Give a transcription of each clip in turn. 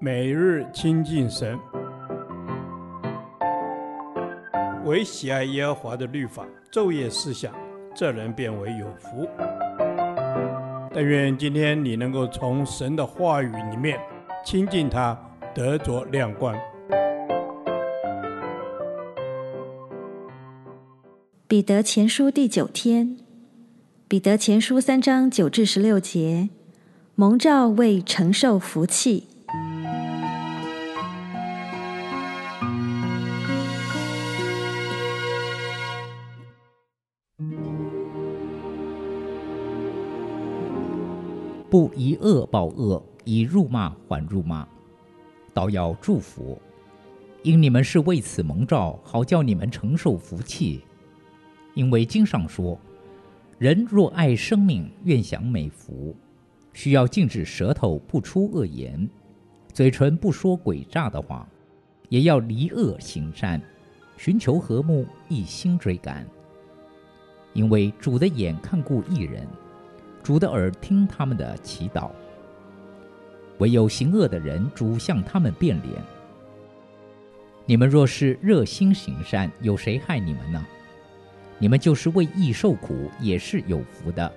每日亲近神，唯喜爱耶和华的律法，昼夜思想，这人便为有福。但愿今天你能够从神的话语里面亲近他，得着亮光。彼得前书第九天，彼得前书三章九至十六节，蒙召为承受福气。不以恶报恶，以辱骂还辱骂，倒要祝福，因你们是为此蒙召，好叫你们承受福气。因为经上说：“人若爱生命，愿享美福，需要禁止舌头不出恶言，嘴唇不说诡诈的话，也要离恶行善，寻求和睦，一心追赶。因为主的眼看顾一人。”主的耳听他们的祈祷，唯有行恶的人，主向他们变脸。你们若是热心行善，有谁害你们呢？你们就是为义受苦，也是有福的。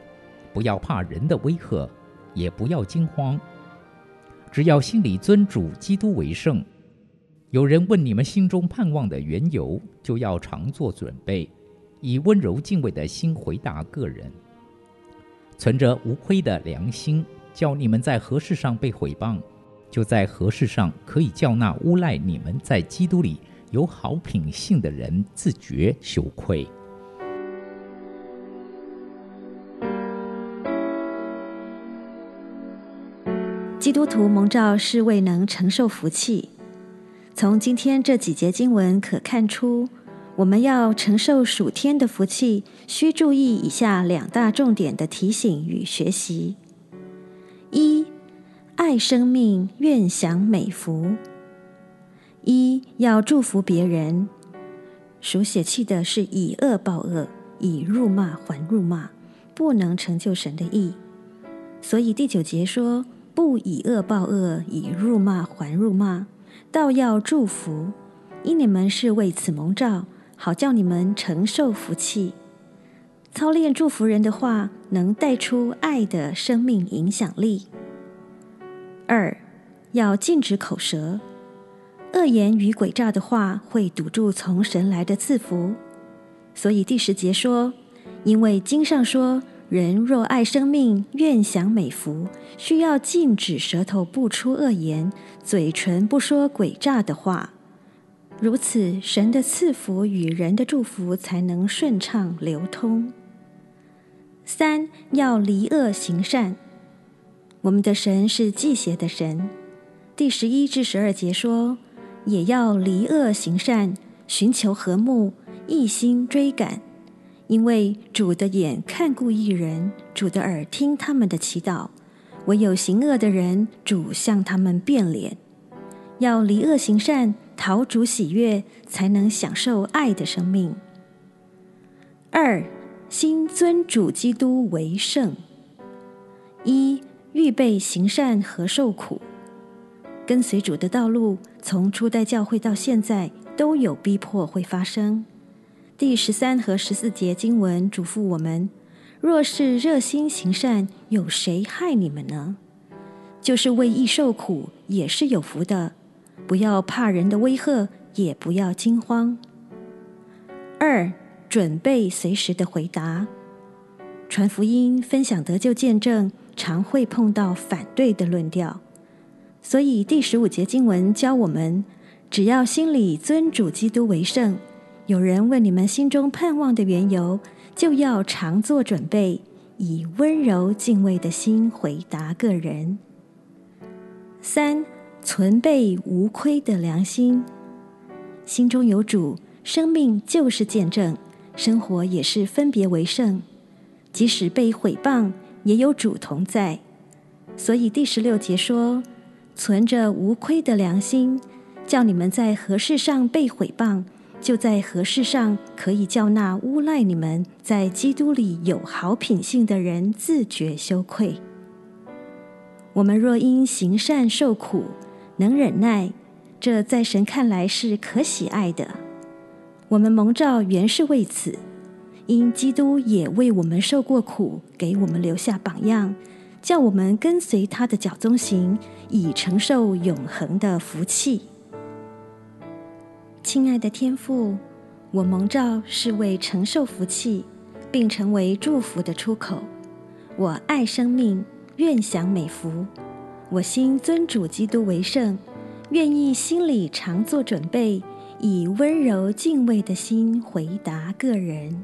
不要怕人的威吓，也不要惊慌，只要心里尊主基督为圣。有人问你们心中盼望的缘由，就要常做准备，以温柔敬畏的心回答各人。存着无亏的良心，叫你们在何事上被毁谤，就在何事上可以叫那诬赖你们在基督里有好品性的人自觉羞愧。基督徒蒙召是为能承受福气。从今天这几节经文可看出。我们要承受暑天的福气，需注意以下两大重点的提醒与学习：一、爱生命，愿享美福；一要祝福别人。属血气的是以恶报恶，以辱骂还辱骂，不能成就神的意。所以第九节说：不以恶报恶，以辱骂还辱骂，倒要祝福，因你们是为此蒙召。好叫你们承受福气，操练祝福人的话，能带出爱的生命影响力。二，要禁止口舌，恶言与诡诈的话会堵住从神来的赐福。所以第十节说，因为经上说，人若爱生命，愿享美福，需要禁止舌头不出恶言，嘴唇不说诡诈的话。如此，神的赐福与人的祝福才能顺畅流通。三，要离恶行善。我们的神是忌邪的神。第十一至十二节说，也要离恶行善，寻求和睦，一心追赶。因为主的眼看顾一人，主的耳听他们的祈祷。唯有行恶的人，主向他们变脸。要离恶行善。陶主喜悦，才能享受爱的生命。二，心尊主基督为圣。一，预备行善和受苦。跟随主的道路，从初代教会到现在，都有逼迫会发生。第十三和十四节经文嘱咐我们：若是热心行善，有谁害你们呢？就是为义受苦，也是有福的。不要怕人的威吓，也不要惊慌。二，准备随时的回答。传福音、分享得救见证，常会碰到反对的论调。所以第十五节经文教我们：只要心里尊主基督为圣，有人问你们心中盼望的缘由，就要常做准备，以温柔敬畏的心回答个人。三。存备无亏的良心，心中有主，生命就是见证，生活也是分别为圣。即使被毁谤，也有主同在。所以第十六节说：“存着无亏的良心，叫你们在何事上被毁谤，就在何事上可以叫那诬赖你们在基督里有好品性的人自觉羞愧。我们若因行善受苦，能忍耐，这在神看来是可喜爱的。我们蒙召原是为此，因基督也为我们受过苦，给我们留下榜样，叫我们跟随他的脚踪行，以承受永恒的福气。亲爱的天父，我蒙召是为承受福气，并成为祝福的出口。我爱生命，愿享美福。我心尊主基督为圣，愿意心里常做准备。以温柔敬畏的心回答个人。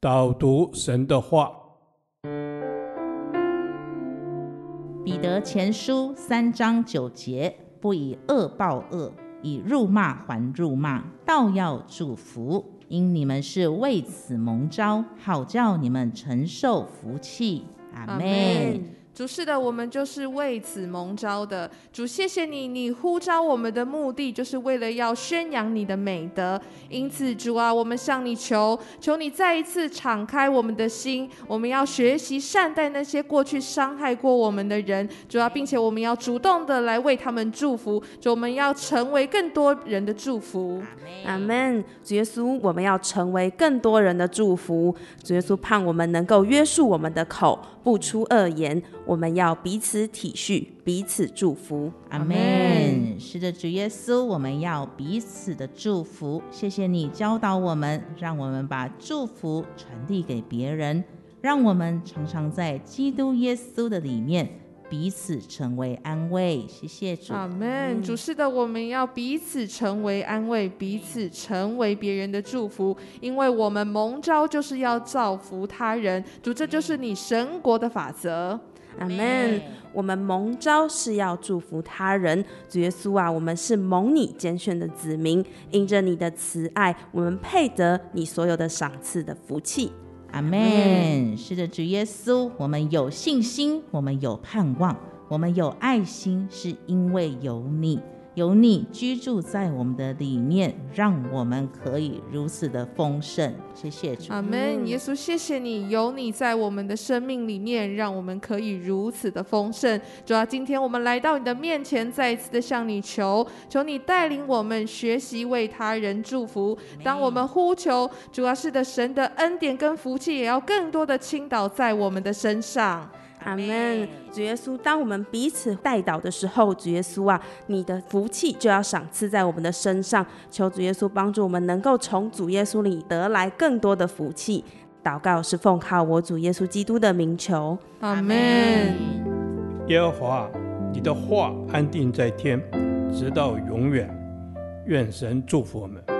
导读神的话，彼得前书三章九节：不以恶报恶，以辱骂还辱骂，倒要祝福，因你们是为此蒙召，好叫你们承受福气。阿门。主是的，我们就是为此蒙召的。主，谢谢你，你呼召我们的目的就是为了要宣扬你的美德。因此，主啊，我们向你求，求你再一次敞开我们的心，我们要学习善待那些过去伤害过我们的人。主啊，并且我们要主动的来为他们祝福。主，我们要成为更多人的祝福。阿门。主耶稣，我们要成为更多人的祝福。主耶稣，盼我们能够约束我们的口，不出恶言。我们要彼此体恤，彼此祝福。阿门。是的，主耶稣，我们要彼此的祝福。谢谢你教导我们，让我们把祝福传递给别人，让我们常常在基督耶稣的里面。彼此成为安慰，谢谢主。阿门。主是的，我们要彼此成为安慰，彼此成为别人的祝福，因为我们蒙召就是要造福他人。主，这就是你神国的法则。阿门。我们蒙召是要祝福他人。主耶稣啊，我们是蒙你拣选的子民，因着你的慈爱，我们配得你所有的赏赐的福气。阿门。是的，主耶稣，我们有信心，我们有盼望，我们有爱心，是因为有你。有你居住在我们的里面，让我们可以如此的丰盛。谢谢主，阿门。耶稣，谢谢你，有你在我们的生命里面，让我们可以如此的丰盛。主要，今天我们来到你的面前，再一次的向你求，求你带领我们学习为他人祝福。当我们呼求，主要，是的，神的恩典跟福气也要更多的倾倒在我们的身上。阿门，主耶稣，当我们彼此代祷的时候，主耶稣啊，你的福气就要赏赐在我们的身上。求主耶稣帮助我们，能够从主耶稣里得来更多的福气。祷告是奉靠我主耶稣基督的名求。阿门。耶和华，你的话安定在天，直到永远。愿神祝福我们。